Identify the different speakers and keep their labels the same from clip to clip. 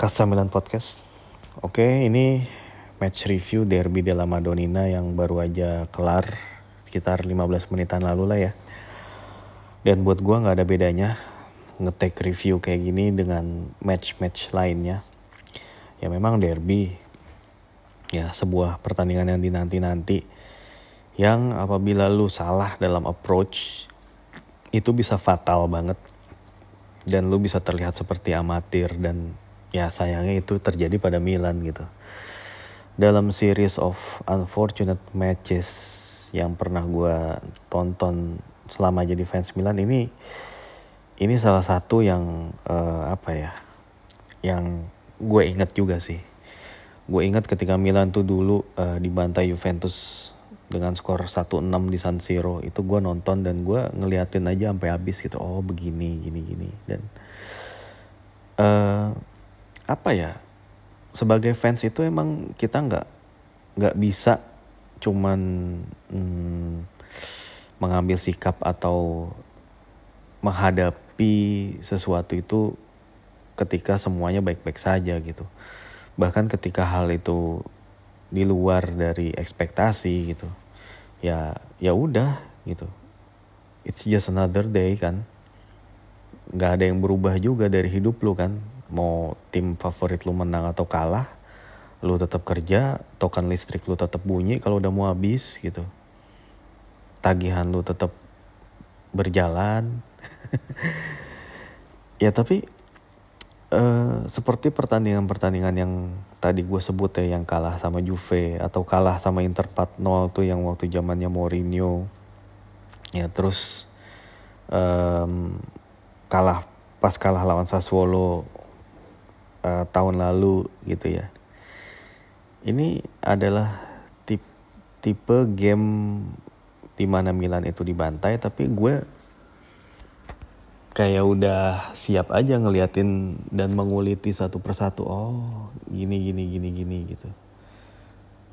Speaker 1: Kasta Milan Podcast. Oke, ini match review Derby della Madonnina yang baru aja kelar sekitar 15 menitan lalu lah ya. Dan buat gua nggak ada bedanya ngetek review kayak gini dengan match-match lainnya. Ya memang Derby ya sebuah pertandingan yang dinanti-nanti yang apabila lu salah dalam approach itu bisa fatal banget dan lu bisa terlihat seperti amatir dan ya sayangnya itu terjadi pada Milan gitu. Dalam series of unfortunate matches yang pernah gue tonton selama jadi fans Milan ini ini salah satu yang uh, apa ya yang gue inget juga sih. Gue inget ketika Milan tuh dulu uh, dibantai Juventus dengan skor 1-6 di San Siro itu gue nonton dan gue ngeliatin aja sampai habis gitu. Oh begini gini gini. Dan uh, apa ya sebagai fans itu emang kita nggak nggak bisa cuman hmm, mengambil sikap atau menghadapi sesuatu itu ketika semuanya baik-baik saja gitu. Bahkan ketika hal itu di luar dari ekspektasi gitu ya ya udah gitu. It's just another day kan. Nggak ada yang berubah juga dari hidup lu kan mau tim favorit lu menang atau kalah lu tetap kerja token listrik lu tetap bunyi kalau udah mau habis gitu. Tagihan lu tetap berjalan. Ya tapi uh, seperti pertandingan-pertandingan yang tadi gue sebut ya yang kalah sama Juve atau kalah sama Inter 4-0 tuh yang waktu zamannya Mourinho. Ya terus um, kalah pas kalah lawan Sassuolo uh, tahun lalu gitu ya. Ini adalah tipe, tipe game di mana Milan itu dibantai tapi gue kayak udah siap aja ngeliatin dan menguliti satu persatu. Oh gini gini gini gini gitu.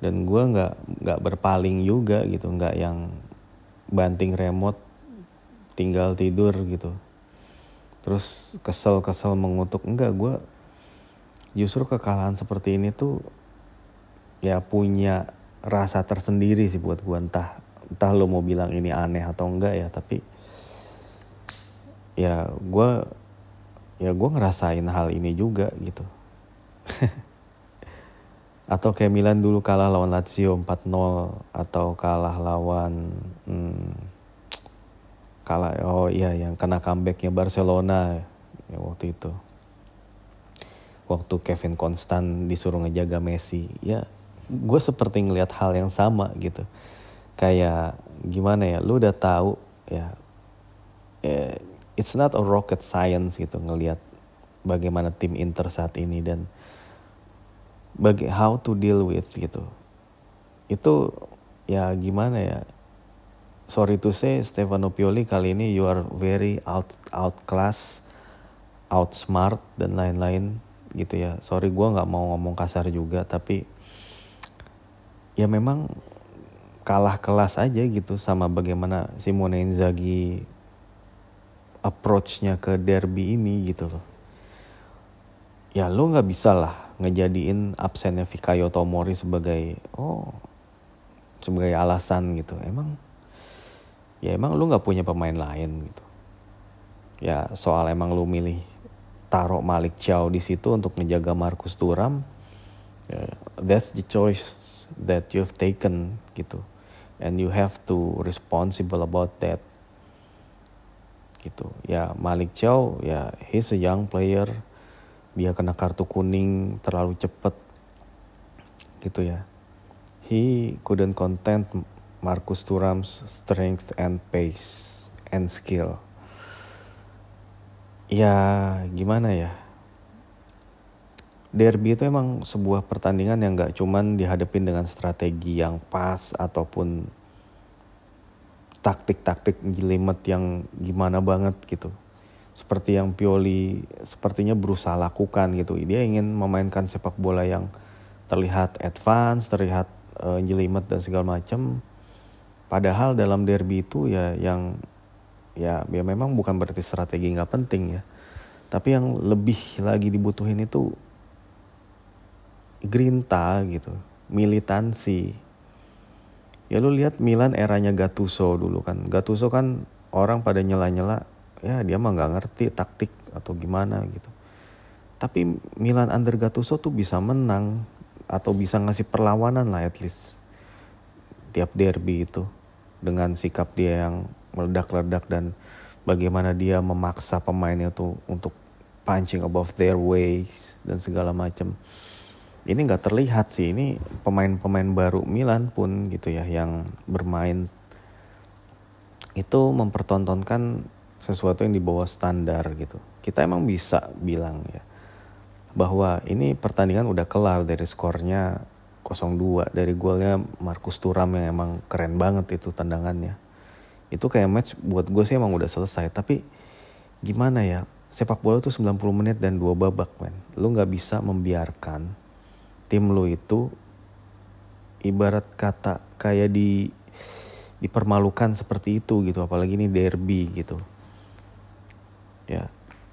Speaker 1: Dan gue nggak nggak berpaling juga gitu nggak yang banting remote tinggal tidur gitu. Terus kesel kesel mengutuk. Enggak gue justru kekalahan seperti ini tuh ya punya rasa tersendiri sih buat gue entah entah lo mau bilang ini aneh atau enggak ya tapi ya gue ya gue ngerasain hal ini juga gitu. Atau kayak Milan dulu kalah lawan Lazio 4-0 atau kalah lawan hmm, kalah oh iya yang kena comebacknya Barcelona ya waktu itu waktu Kevin Constant disuruh ngejaga Messi ya gue seperti ngelihat hal yang sama gitu. Kayak gimana ya lu udah tahu ya yeah, it's not a rocket science gitu ngelihat bagaimana tim Inter saat ini dan bagi how to deal with gitu. Itu ya gimana ya sorry to say Stefano Pioli kali ini you are very out outclass outsmart dan lain-lain gitu ya. Sorry gue nggak mau ngomong kasar juga tapi ya memang kalah kelas aja gitu sama bagaimana Simone Inzaghi approachnya ke derby ini gitu loh. Ya lo nggak bisa lah ngejadiin absennya Fikayo Tomori sebagai oh sebagai alasan gitu. Emang ya emang lu nggak punya pemain lain gitu. Ya soal emang lu milih taruh Malik Chow di situ untuk menjaga Marcus Turam yeah, that's the choice that you've taken gitu. And you have to responsible about that. Gitu. Ya Malik Chow ya he's a young player. Dia kena kartu kuning terlalu cepet. Gitu ya. He couldn't content Marcus Thuram's strength and pace and skill ya gimana ya? Derby itu emang sebuah pertandingan yang gak cuman dihadapin dengan strategi yang pas ataupun taktik-taktik jelimet yang gimana banget gitu. Seperti yang Pioli sepertinya berusaha lakukan gitu. Dia ingin memainkan sepak bola yang terlihat advance terlihat uh, jelimet dan segala macam padahal dalam derby itu ya yang ya ya memang bukan berarti strategi nggak penting ya. Tapi yang lebih lagi dibutuhin itu grinta gitu militansi. Ya lu lihat Milan eranya Gattuso dulu kan. Gattuso kan orang pada nyela-nyela ya dia mah nggak ngerti taktik atau gimana gitu. Tapi Milan under Gattuso tuh bisa menang atau bisa ngasih perlawanan lah at least tiap derby itu dengan sikap dia yang meledak-ledak dan bagaimana dia memaksa pemainnya tuh untuk punching above their ways dan segala macam ini nggak terlihat sih. Ini pemain-pemain baru Milan pun gitu ya yang bermain itu mempertontonkan sesuatu yang di bawah standar gitu. Kita emang bisa bilang ya bahwa ini pertandingan udah kelar dari skornya 0-2 dari golnya Markus Turam yang emang keren banget itu tendangannya itu kayak match buat gue sih emang udah selesai. Tapi gimana ya sepak bola tuh 90 menit dan dua babak men. Lu nggak bisa membiarkan tim lu itu ibarat kata kayak di dipermalukan seperti itu gitu. Apalagi ini derby gitu. Ya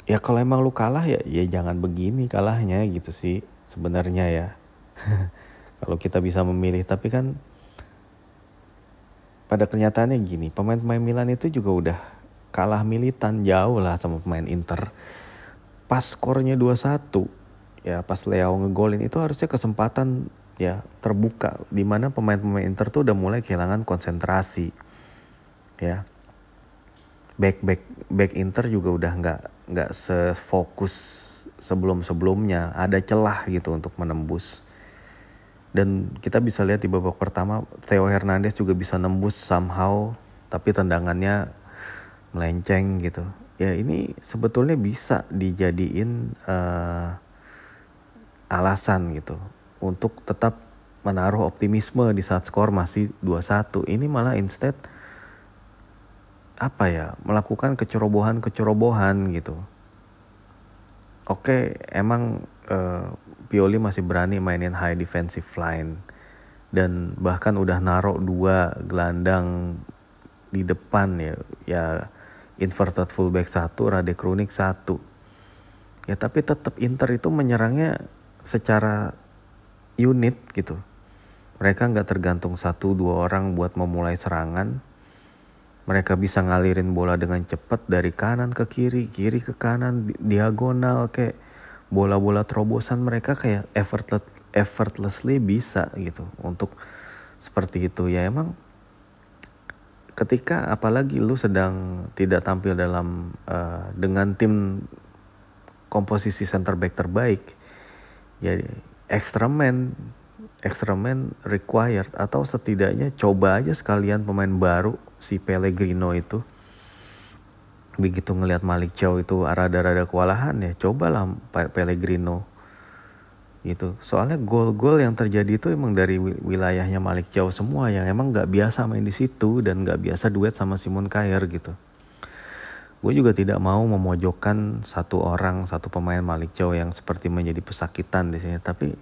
Speaker 1: ya kalau emang lu kalah ya ya jangan begini kalahnya gitu sih sebenarnya ya. Kalau kita bisa memilih tapi kan pada kenyataannya gini pemain-pemain Milan itu juga udah kalah militan jauh lah sama pemain Inter. Pas skornya 2-1 ya pas Leo ngegolin itu harusnya kesempatan ya terbuka di mana pemain-pemain Inter tuh udah mulai kehilangan konsentrasi ya. Back back back Inter juga udah nggak nggak sefokus sebelum sebelumnya ada celah gitu untuk menembus dan kita bisa lihat di babak pertama Theo Hernandez juga bisa nembus somehow tapi tendangannya melenceng gitu ya ini sebetulnya bisa dijadiin uh, alasan gitu untuk tetap menaruh optimisme di saat skor masih 2-1. Ini malah instead apa ya, melakukan kecerobohan-kecerobohan gitu. Oke, emang uh, Pioli masih berani mainin high defensive line dan bahkan udah naruh dua gelandang di depan ya, ya inverted fullback satu, Rade Kronik satu. Ya tapi tetap Inter itu menyerangnya secara unit gitu. Mereka nggak tergantung satu dua orang buat memulai serangan. Mereka bisa ngalirin bola dengan cepat dari kanan ke kiri, kiri ke kanan, diagonal kayak bola-bola terobosan mereka kayak effortless, effortlessly bisa gitu untuk seperti itu. Ya emang ketika apalagi lu sedang tidak tampil dalam uh, dengan tim komposisi center back terbaik ya extra man required atau setidaknya coba aja sekalian pemain baru si Pellegrino itu begitu ngelihat Malik Chow itu rada-rada kewalahan ya cobalah Pellegrino. Gitu. Soalnya gol-gol yang terjadi itu emang dari wilayahnya Malik Chow semua yang emang nggak biasa main di situ dan nggak biasa duet sama Simon Kjaer gitu. Gue juga tidak mau memojokkan satu orang satu pemain Malik Chow yang seperti menjadi pesakitan di sini. Tapi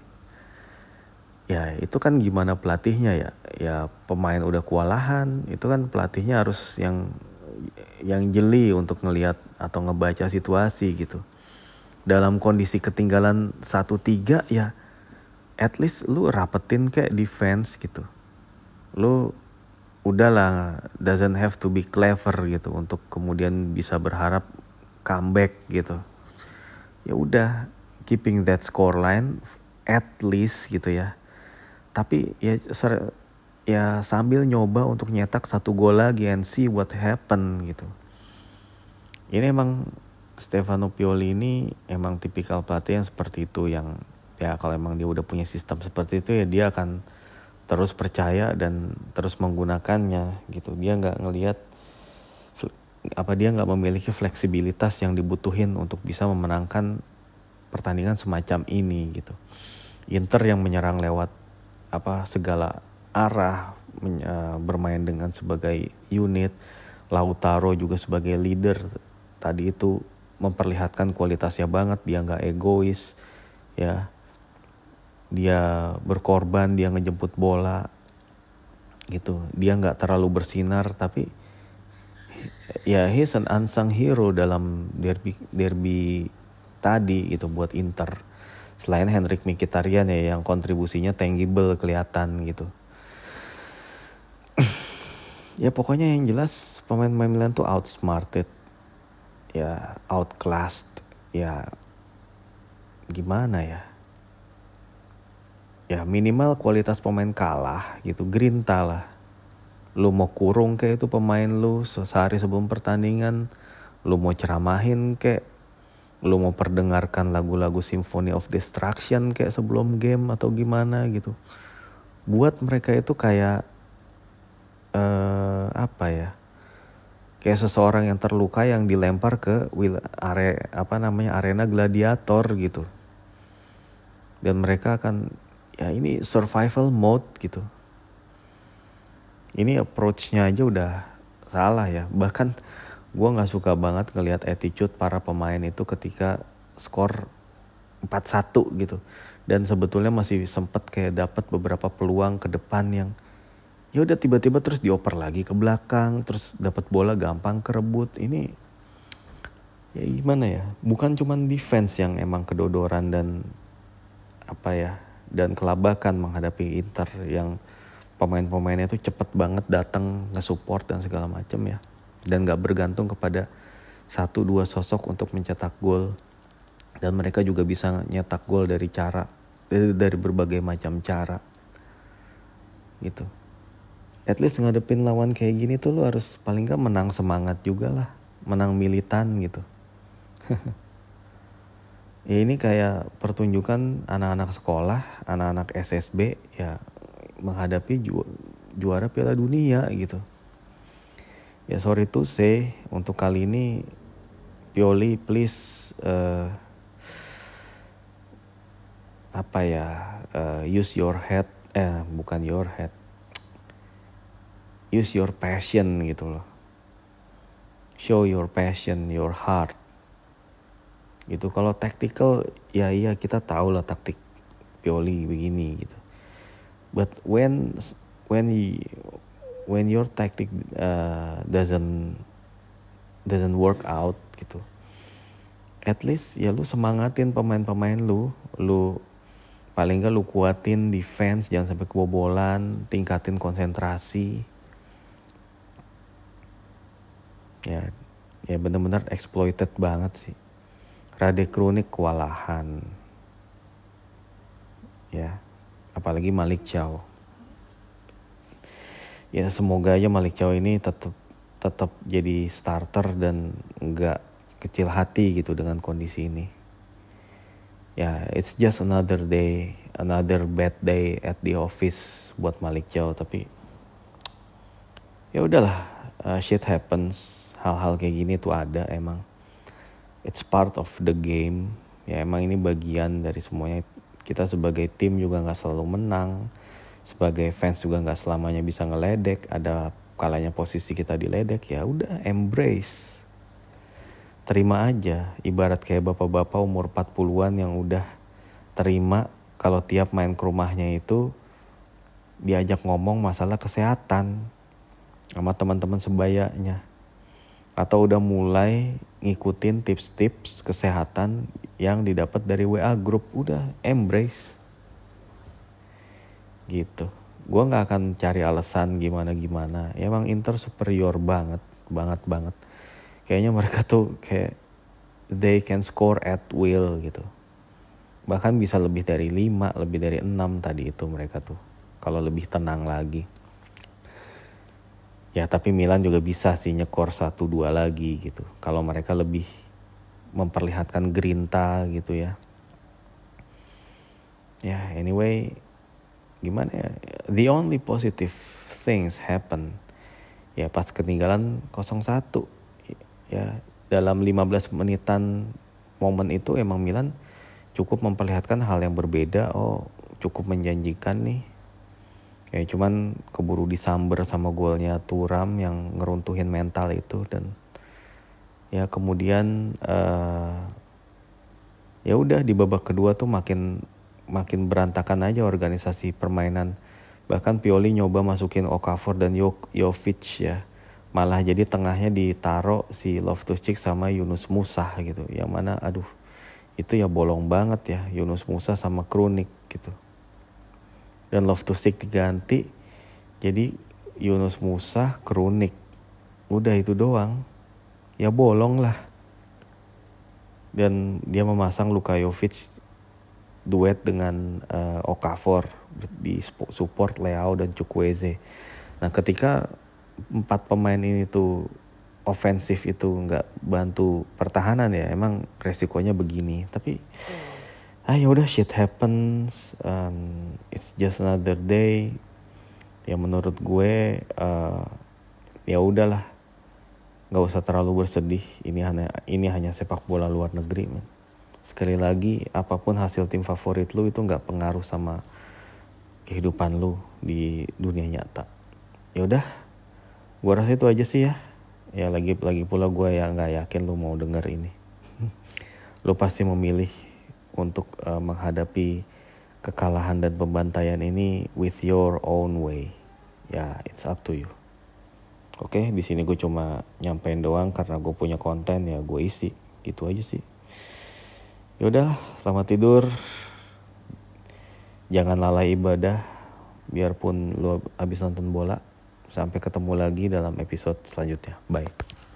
Speaker 1: ya itu kan gimana pelatihnya ya? Ya pemain udah kewalahan itu kan pelatihnya harus yang yang jeli untuk ngelihat atau ngebaca situasi gitu. Dalam kondisi ketinggalan satu tiga ya at least lu rapetin kayak defense gitu. Lu udahlah doesn't have to be clever gitu untuk kemudian bisa berharap comeback gitu. Ya udah keeping that score line at least gitu ya. Tapi ya ya sambil nyoba untuk nyetak satu gol lagi and see what happen gitu. Ini emang Stefano Pioli ini emang tipikal pelatih yang seperti itu yang ya kalau emang dia udah punya sistem seperti itu ya dia akan terus percaya dan terus menggunakannya gitu. Dia nggak ngelihat apa dia nggak memiliki fleksibilitas yang dibutuhin untuk bisa memenangkan pertandingan semacam ini gitu. Inter yang menyerang lewat apa segala arah uh, bermain dengan sebagai unit. Lautaro juga sebagai leader. Tadi itu memperlihatkan kualitasnya banget dia nggak egois ya. Dia berkorban dia ngejemput bola gitu. Dia nggak terlalu bersinar tapi ya he's an unsung hero dalam derby derby tadi gitu buat Inter. Selain Henrik Mkhitaryan ya yang kontribusinya tangible kelihatan gitu ya pokoknya yang jelas pemain-pemain Milan tuh outsmarted. Ya outclassed. Ya gimana ya? Ya minimal kualitas pemain kalah gitu. Gerinta lah. Lu mau kurung kayak itu pemain lu sehari sebelum pertandingan lu mau ceramahin kayak lu mau perdengarkan lagu-lagu Symphony of Destruction kayak sebelum game atau gimana gitu. Buat mereka itu kayak uh, apa ya kayak seseorang yang terluka yang dilempar ke area apa namanya arena gladiator gitu. Dan mereka akan ya ini survival mode gitu. Ini approachnya aja udah salah ya. Bahkan gue nggak suka banget ngelihat attitude para pemain itu ketika skor 4-1 gitu. Dan sebetulnya masih sempet kayak dapat beberapa peluang ke depan yang ya udah tiba-tiba terus dioper lagi ke belakang terus dapat bola gampang kerebut. Ini ya gimana ya? Bukan cuman defense yang emang kedodoran dan apa ya dan kelabakan menghadapi Inter yang pemain-pemainnya itu cepet banget datang nge-support dan segala macam ya. Dan gak bergantung kepada satu dua sosok untuk mencetak gol. Dan mereka juga bisa nyetak gol dari cara dari, dari berbagai macam cara. Gitu at least ngadepin lawan kayak gini tuh lu harus paling gak menang semangat juga lah. Menang militan gitu. Ya ini kayak pertunjukan anak-anak sekolah, anak-anak SSB ya menghadapi ju juara Piala Dunia gitu. Ya sorry to say untuk kali ini Pioli please uh, apa ya uh, use your head eh bukan your head use your passion gitu loh. Show your passion your heart. Gitu. Kalau tactical ya iya kita tahu lah taktik Pioli begini gitu. But when when you, when your tactic uh, doesn't doesn't work out gitu at least ya lu semangatin pemain-pemain lu. Lu paling gak lu kuatin defense jangan sampai kebobolan tingkatin konsentrasi ya ya benar-benar exploited banget sih Rade kronik kewalahan. Ya, apalagi Malik Chow. Ya semoga aja Malik Chow ini tetap tetap jadi starter dan nggak kecil hati gitu dengan kondisi ini. Ya, it's just another day, another bad day at the office buat Malik Chow. Tapi ya udahlah, uh, shit happens. Hal-hal kayak gini tuh ada emang. It's part of the game. Ya emang ini bagian dari semuanya. Kita sebagai tim juga nggak selalu menang. Sebagai fans juga nggak selamanya bisa ngeledek. Ada kalanya posisi kita diledek ya udah embrace. Terima aja. Ibarat kayak bapak-bapak umur 40-an yang udah terima kalau tiap main ke rumahnya itu diajak ngomong masalah kesehatan sama teman-teman sebayanya atau udah mulai ngikutin tips-tips kesehatan yang didapat dari WA grup udah embrace. Gitu. Gue nggak akan cari alasan gimana gimana ya emang Inter superior banget banget banget. Kayaknya mereka tuh kayak they can score at will gitu. Bahkan bisa lebih dari 5 lebih dari 6 tadi itu mereka tuh. Kalau lebih tenang lagi ya tapi Milan juga bisa sih nyekor satu dua lagi gitu. Kalau mereka lebih memperlihatkan gerinta gitu ya. Ya yeah, anyway gimana ya? The only positive things happen. Ya pas ketinggalan 0-1 ya dalam 15 menitan momen itu emang Milan cukup memperlihatkan hal yang berbeda. Oh cukup menjanjikan nih ya cuman keburu disamber sama golnya Turam yang ngeruntuhin mental itu dan ya kemudian uh, ya udah di babak kedua tuh makin makin berantakan aja organisasi permainan. Bahkan Pioli nyoba masukin Okafor dan Jovic ya. Malah jadi tengahnya ditaro si Loftus Cheek sama Yunus Musah gitu. Yang mana aduh itu ya bolong banget ya Yunus Musa sama Kronik gitu dan Love to Sick diganti jadi Yunus Musa Kronik udah itu doang ya bolong lah dan dia memasang Luka Jovic duet dengan uh, Okafor di support Leao dan Chukwueze. Nah ketika empat pemain ini tuh ofensif itu nggak bantu pertahanan ya emang resikonya begini tapi hmm. Ah ya udah shit happens um, it's just another day. Ya menurut gue uh, ya udahlah. Nggak usah terlalu bersedih. Ini hanya ini hanya sepak bola luar negeri man. sekali lagi apa pun hasil tim favorit lu itu nggak pengaruh sama kehidupan lu di dunia nyata. Ya udah gue rasa itu aja sih ya. Ya lagi lagi pula gue ya nggak yakin lu mau denger ini. Lu pasti memilih untuk uh, menghadapi kekalahan dan pembantaian ini with your own way. Ya it's up to you. Oke okay, di sini gue cuma nyampein doang karena gue punya konten ya gue isi. Gitu aja sih. Yaudah selamat tidur. Jangan lalai ibadah biarpun lu habis nonton bola. Sampai ketemu lagi dalam episode selanjutnya. Bye.